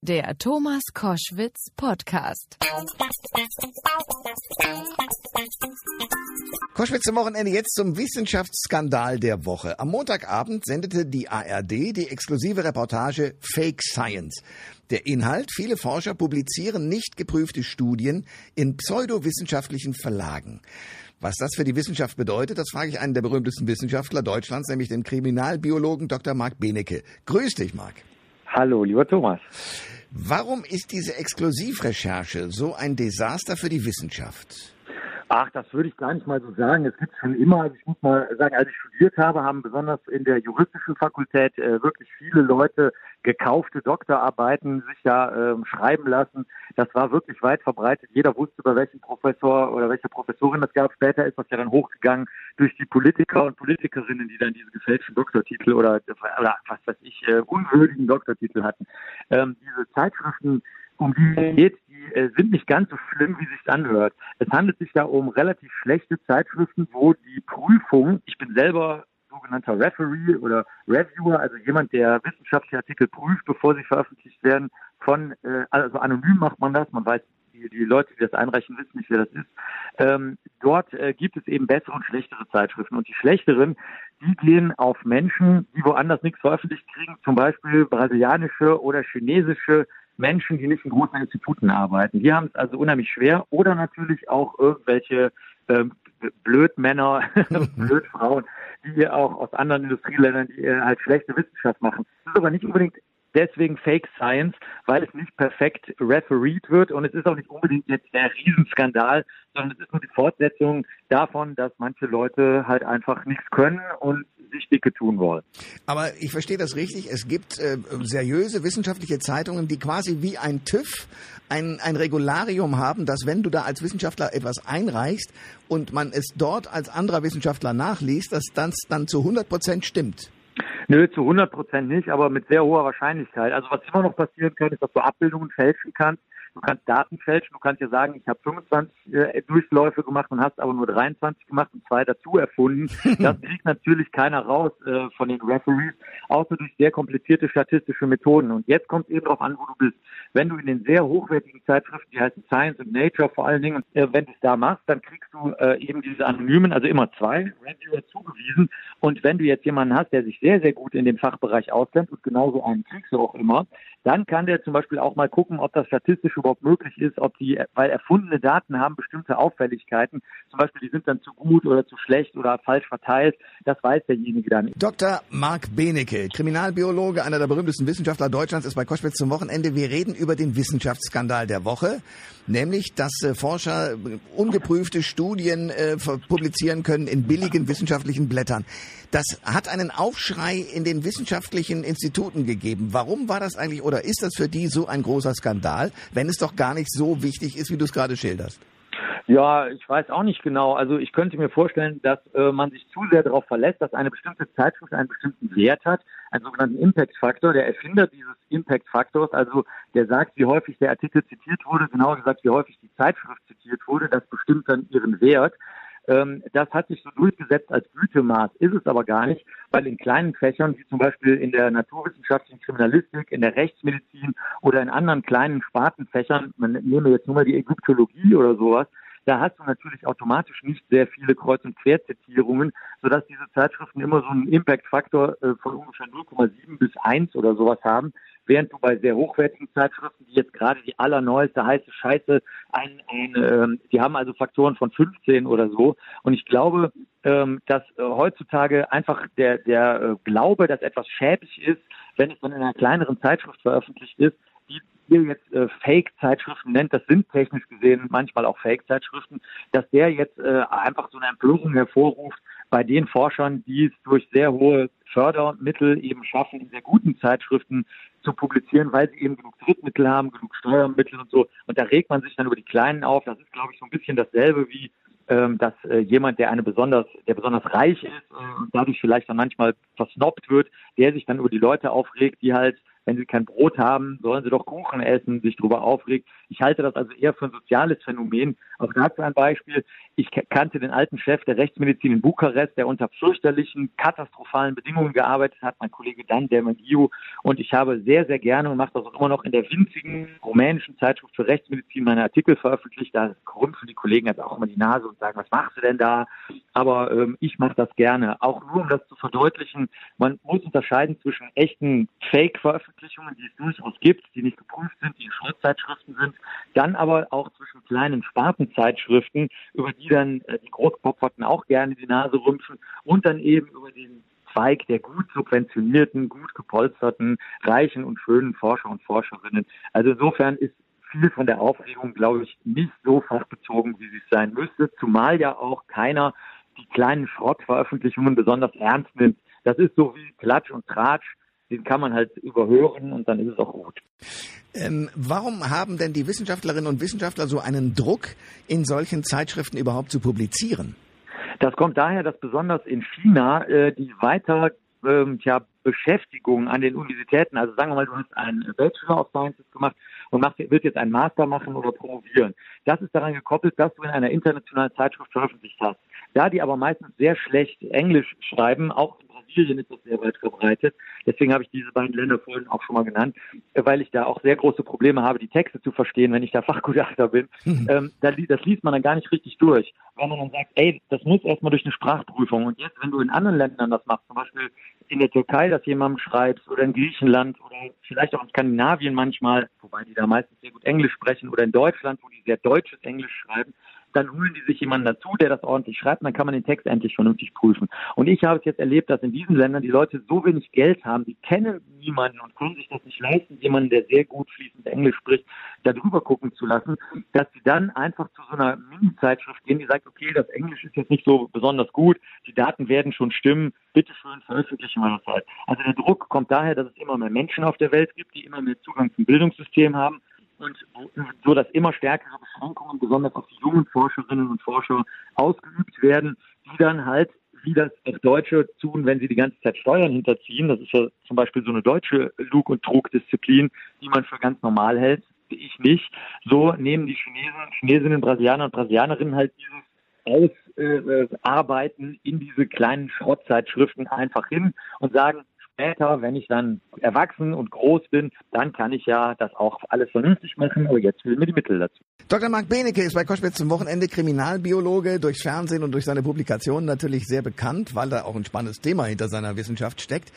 Der Thomas Koschwitz Podcast. Koschwitz zum Wochenende jetzt zum Wissenschaftsskandal der Woche. Am Montagabend sendete die ARD die exklusive Reportage Fake Science. Der Inhalt, viele Forscher publizieren nicht geprüfte Studien in pseudowissenschaftlichen Verlagen. Was das für die Wissenschaft bedeutet, das frage ich einen der berühmtesten Wissenschaftler Deutschlands, nämlich den Kriminalbiologen Dr. Marc Benecke. Grüß dich, Marc. Hallo, lieber Thomas. Warum ist diese Exklusivrecherche so ein Desaster für die Wissenschaft? Ach, das würde ich gar nicht mal so sagen. Es gibt schon immer, also ich muss mal sagen, als ich studiert habe, haben besonders in der juristischen Fakultät äh, wirklich viele Leute gekaufte Doktorarbeiten sich da ähm, schreiben lassen. Das war wirklich weit verbreitet. Jeder wusste, über welchen Professor oder welche Professorin es gab. Später ist das ja dann hochgegangen durch die Politiker und Politikerinnen, die dann diese gefälschten Doktortitel oder, oder was weiß ich, äh, unwürdigen Doktortitel hatten. Ähm, diese Zeitschriften um die es geht, äh, sind nicht ganz so schlimm, wie sich anhört. Es handelt sich da um relativ schlechte Zeitschriften, wo die Prüfung, ich bin selber sogenannter Referee oder Reviewer, also jemand, der wissenschaftliche Artikel prüft, bevor sie veröffentlicht werden, von, äh, also anonym macht man das, man weiß, die, die Leute, die das einreichen, wissen nicht, wer das ist. Ähm, dort äh, gibt es eben bessere und schlechtere Zeitschriften. Und die schlechteren, die gehen auf Menschen, die woanders nichts veröffentlicht kriegen, zum Beispiel brasilianische oder chinesische Menschen, die nicht in großen Instituten arbeiten. Die haben es also unheimlich schwer oder natürlich auch irgendwelche ähm, Blödmänner, Blödfrauen, die auch aus anderen Industrieländern, die äh, halt schlechte Wissenschaft machen. Das ist aber nicht unbedingt deswegen Fake Science, weil es nicht perfekt refereed wird und es ist auch nicht unbedingt jetzt der Riesenskandal, sondern es ist nur die Fortsetzung davon, dass manche Leute halt einfach nichts können und sich dicke tun wollen. Aber ich verstehe das richtig. Es gibt äh, seriöse wissenschaftliche Zeitungen, die quasi wie ein TÜV ein, ein Regularium haben, dass wenn du da als Wissenschaftler etwas einreichst und man es dort als anderer Wissenschaftler nachliest, dass das dann zu 100 Prozent stimmt. Nö, zu 100 Prozent nicht, aber mit sehr hoher Wahrscheinlichkeit. Also was immer noch passieren kann, ist, dass du Abbildungen fälschen kannst Du kannst Daten fälschen, du kannst ja sagen, ich habe 25 äh, Durchläufe gemacht und hast aber nur 23 gemacht und zwei dazu erfunden. Das kriegt natürlich keiner raus äh, von den Referees, außer durch sehr komplizierte statistische Methoden. Und jetzt kommt es eben darauf an, wo du bist. Wenn du in den sehr hochwertigen Zeitschriften, die heißen Science und Nature vor allen Dingen, äh, wenn du es da machst, dann kriegst du äh, eben diese anonymen, also immer zwei Reviewer zugewiesen. Und wenn du jetzt jemanden hast, der sich sehr, sehr gut in dem Fachbereich auskennt und genauso einen kriegst du auch immer, dann kann der zum Beispiel auch mal gucken, ob das statistisch überhaupt möglich ist, ob die, weil erfundene Daten haben bestimmte Auffälligkeiten, zum Beispiel die sind dann zu gut oder zu schlecht oder falsch verteilt, das weiß derjenige dann. Dr. Marc Benecke, Kriminalbiologe, einer der berühmtesten Wissenschaftler Deutschlands, ist bei Koschwitz zum Wochenende. Wir reden über den Wissenschaftsskandal der Woche, nämlich, dass äh, Forscher ungeprüfte Studien äh, publizieren können in billigen wissenschaftlichen Blättern. Das hat einen Aufschrei in den wissenschaftlichen Instituten gegeben. Warum war das eigentlich oder ist das für die so ein großer Skandal, wenn es doch gar nicht so wichtig ist, wie du es gerade schilderst? Ja, ich weiß auch nicht genau. Also ich könnte mir vorstellen, dass äh, man sich zu sehr darauf verlässt, dass eine bestimmte Zeitschrift einen bestimmten Wert hat, einen sogenannten Impact-Faktor. Der Erfinder dieses Impact-Faktors, also der sagt, wie häufig der Artikel zitiert wurde, genauer gesagt, wie häufig die Zeitschrift zitiert wurde, das bestimmt dann ihren Wert. Ähm, das hat sich so durchgesetzt als Gütemaß, ist es aber gar nicht, weil in kleinen Fächern, wie zum Beispiel in der naturwissenschaftlichen Kriminalistik, in der Rechtsmedizin oder in anderen kleinen Spartenfächern, man nehme jetzt nur mal die Ägyptologie oder sowas, da hast du natürlich automatisch nicht sehr viele Kreuz- und Querzitierungen, sodass diese Zeitschriften immer so einen Impact-Faktor äh, von ungefähr 0,7 bis 1 oder sowas haben, während du bei sehr hochwertigen Zeitschriften, die jetzt gerade die allerneueste heiße Scheiße, ein, ein, ähm, die haben also Faktoren von 15 oder so. Und ich glaube, ähm, dass äh, heutzutage einfach der, der äh, Glaube, dass etwas schäbig ist, wenn es dann in einer kleineren Zeitschrift veröffentlicht ist, die ihr jetzt äh, Fake-Zeitschriften nennt, das sind technisch gesehen manchmal auch Fake-Zeitschriften, dass der jetzt äh, einfach so eine Empörung hervorruft bei den Forschern, die es durch sehr hohe Fördermittel eben schaffen, in sehr guten Zeitschriften zu publizieren, weil sie eben genug Drittmittel haben, genug Steuermittel und so. Und da regt man sich dann über die Kleinen auf. Das ist, glaube ich, so ein bisschen dasselbe wie ähm, dass äh, jemand, der eine besonders, der besonders reich ist äh, und dadurch vielleicht dann manchmal versnobbt wird, der sich dann über die Leute aufregt, die halt wenn sie kein Brot haben, sollen sie doch Kuchen essen, sich darüber aufregt. Ich halte das also eher für ein soziales Phänomen. Auch dazu ein Beispiel. Ich kannte den alten Chef der Rechtsmedizin in Bukarest, der unter fürchterlichen, katastrophalen Bedingungen gearbeitet hat, mein Kollege Dan Dermagiu. Und ich habe sehr, sehr gerne und mache das auch immer noch in der winzigen rumänischen Zeitschrift für Rechtsmedizin meine Artikel veröffentlicht. Da rümpfen die Kollegen jetzt auch immer die Nase und sagen, was machst du denn da? Aber ähm, ich mache das gerne. Auch nur, um das zu verdeutlichen, man muss unterscheiden zwischen echten Fake-Veröffentlichungen, die es durchaus gibt, die nicht geprüft sind, die in Schriftzeitschriften sind, dann aber auch zwischen kleinen Spartenzeitschriften, über die dann äh, die Großkopferten auch gerne die Nase rümpfen und dann eben über den Zweig der gut subventionierten, gut gepolsterten, reichen und schönen Forscher und Forscherinnen. Also insofern ist viel von der Aufregung, glaube ich, nicht so fachbezogen, wie sie es sein müsste, zumal ja auch keiner die kleinen Schrottveröffentlichungen besonders ernst nimmt. Das ist so wie Klatsch und Tratsch, den kann man halt überhören und dann ist es auch gut. Ähm, warum haben denn die Wissenschaftlerinnen und Wissenschaftler so einen Druck, in solchen Zeitschriften überhaupt zu publizieren? Das kommt daher, dass besonders in China äh, die weiter ähm, tja, Beschäftigung an den Universitäten, also sagen wir mal, du hast einen Bachelor of Sciences gemacht und machst, willst jetzt einen Master machen oder promovieren. Das ist daran gekoppelt, dass du in einer internationalen Zeitschrift veröffentlicht hast. Da die aber meistens sehr schlecht Englisch schreiben, auch Brasilien ist das sehr weit verbreitet. Deswegen habe ich diese beiden Länder vorhin auch schon mal genannt, weil ich da auch sehr große Probleme habe, die Texte zu verstehen, wenn ich da Fachgutachter bin. Mhm. Ähm, das liest man dann gar nicht richtig durch. Wenn man dann sagt, ey, das muss erstmal durch eine Sprachprüfung. Und jetzt, wenn du in anderen Ländern das machst, zum Beispiel in der Türkei das jemandem schreibst oder in Griechenland oder vielleicht auch in Skandinavien manchmal, wobei die da meistens sehr gut Englisch sprechen oder in Deutschland, wo die sehr deutsches Englisch schreiben, dann holen die sich jemanden dazu, der das ordentlich schreibt, und dann kann man den Text endlich vernünftig prüfen. Und ich habe es jetzt erlebt, dass in diesen Ländern die Leute so wenig Geld haben, die kennen niemanden und können sich das nicht leisten, jemanden, der sehr gut fließend Englisch spricht, da drüber gucken zu lassen, dass sie dann einfach zu so einer Mini-Zeitschrift gehen, die sagt, okay, das Englisch ist jetzt nicht so besonders gut, die Daten werden schon stimmen, bitteschön veröffentlichen wir das halt. Also der Druck kommt daher, dass es immer mehr Menschen auf der Welt gibt, die immer mehr Zugang zum Bildungssystem haben und so dass immer stärkere Beschränkungen besonders auf die jungen Forscherinnen und Forscher ausgeübt werden, die dann halt wie das Deutsche tun, wenn sie die ganze Zeit Steuern hinterziehen. Das ist ja zum Beispiel so eine deutsche Lug- und Trugdisziplin, die man für ganz normal hält. Ich nicht. So nehmen die Chinesen, Chinesinnen, Brasilianer und Brasilianerinnen halt dieses Ausarbeiten äh, in diese kleinen Schrottzeitschriften einfach hin und sagen, später, wenn ich dann erwachsen und groß bin, dann kann ich ja das auch alles vernünftig machen, aber jetzt fehlen mir die Mittel dazu. Dr. Marc Benecke ist bei Koschwitz zum Wochenende Kriminalbiologe, durchs Fernsehen und durch seine Publikationen natürlich sehr bekannt, weil da auch ein spannendes Thema hinter seiner Wissenschaft steckt.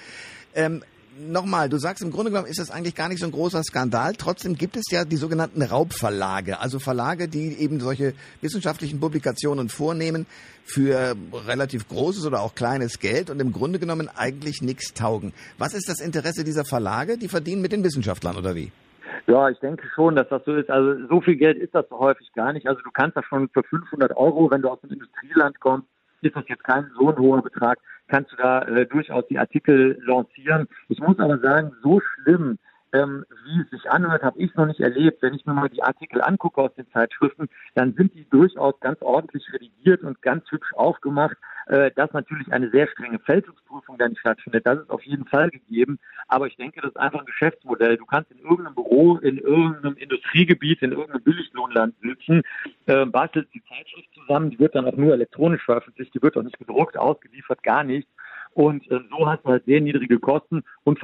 Ähm, nochmal, du sagst, im Grunde genommen ist das eigentlich gar nicht so ein großer Skandal. Trotzdem gibt es ja die sogenannten Raubverlage, also Verlage, die eben solche wissenschaftlichen Publikationen vornehmen für relativ großes oder auch kleines Geld und im Grunde genommen eigentlich nichts taugen. Was ist das Interesse dieser Verlage? Die verdienen mit den Wissenschaftlern oder wie? Ja, ich denke schon, dass das so ist. Also so viel Geld ist das so häufig gar nicht. Also du kannst das schon für 500 Euro, wenn du aus dem Industrieland kommst, ist das jetzt kein so ein hoher Betrag kannst du da äh, durchaus die Artikel lancieren. Ich muss aber sagen, so schlimm, ähm, wie es sich anhört, habe ich noch nicht erlebt. Wenn ich mir mal die Artikel angucke aus den Zeitschriften, dann sind die durchaus ganz ordentlich redigiert und ganz hübsch aufgemacht äh, dass natürlich eine sehr strenge Fälschungsprüfung dann stattfindet. Das ist auf jeden Fall gegeben. Aber ich denke, das ist einfach ein Geschäftsmodell. Du kannst in irgendeinem Büro, in irgendeinem Industriegebiet, in irgendeinem Billiglohnland sitzen, äh, bastelst die Zeitschrift zusammen, die wird dann auch nur elektronisch veröffentlicht, die wird auch nicht gedruckt, ausgeliefert, gar nichts. Und äh, so hast du halt sehr niedrige Kosten und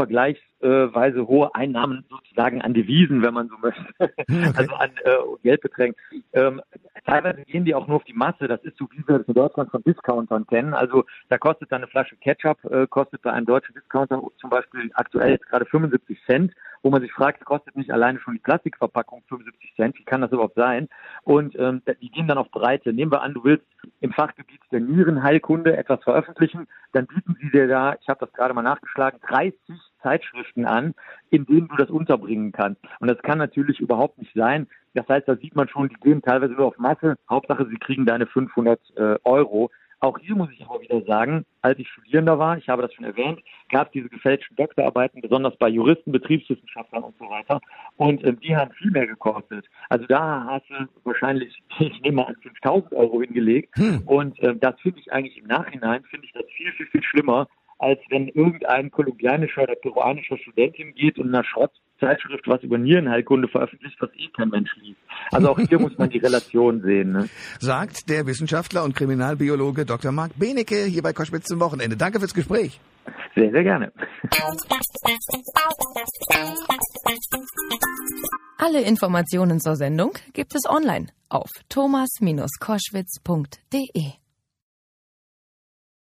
vergleichsweise hohe Einnahmen sozusagen an Devisen, wenn man so möchte, okay. also an äh, Geldbeträgen. Ähm, teilweise gehen die auch nur auf die Masse. Das ist so, wie wir das in Deutschland von Discountern kennen. Also da kostet dann eine Flasche Ketchup, äh, kostet bei einem deutschen Discounter zum Beispiel aktuell jetzt gerade 75 Cent, wo man sich fragt, kostet nicht alleine schon die Plastikverpackung 75 Cent? Wie kann das überhaupt sein? Und ähm, die gehen dann auf Breite. Nehmen wir an, du willst im Fachgebiet der Nierenheilkunde etwas veröffentlichen, dann bieten sie dir da, ich habe das gerade mal nachgeschlagen, 30 Zeitschriften an, in denen du das unterbringen kannst. Und das kann natürlich überhaupt nicht sein. Das heißt, da sieht man schon, die gehen teilweise nur auf Masse. Hauptsache, sie kriegen deine 500 äh, Euro. Auch hier muss ich aber wieder sagen, als ich Studierender war, ich habe das schon erwähnt, gab es diese gefälschten Doktorarbeiten, besonders bei Juristen, Betriebswissenschaftlern und so weiter. Und ähm, die haben viel mehr gekostet. Also da hast du wahrscheinlich, ich nehme mal an, 5000 Euro hingelegt. Hm. Und ähm, das finde ich eigentlich im Nachhinein, finde ich das viel, viel, viel schlimmer, als wenn irgendein kolumbianischer oder peruanischer Student hingeht und in einer Schrottzeitschrift was über Nierenheilkunde veröffentlicht, was eh kein Mensch liest. Also auch hier muss man die Relation sehen. Ne? Sagt der Wissenschaftler und Kriminalbiologe Dr. Marc Benecke hier bei Koschwitz zum Wochenende. Danke fürs Gespräch. Sehr, sehr gerne. Alle Informationen zur Sendung gibt es online auf thomas-koschwitz.de.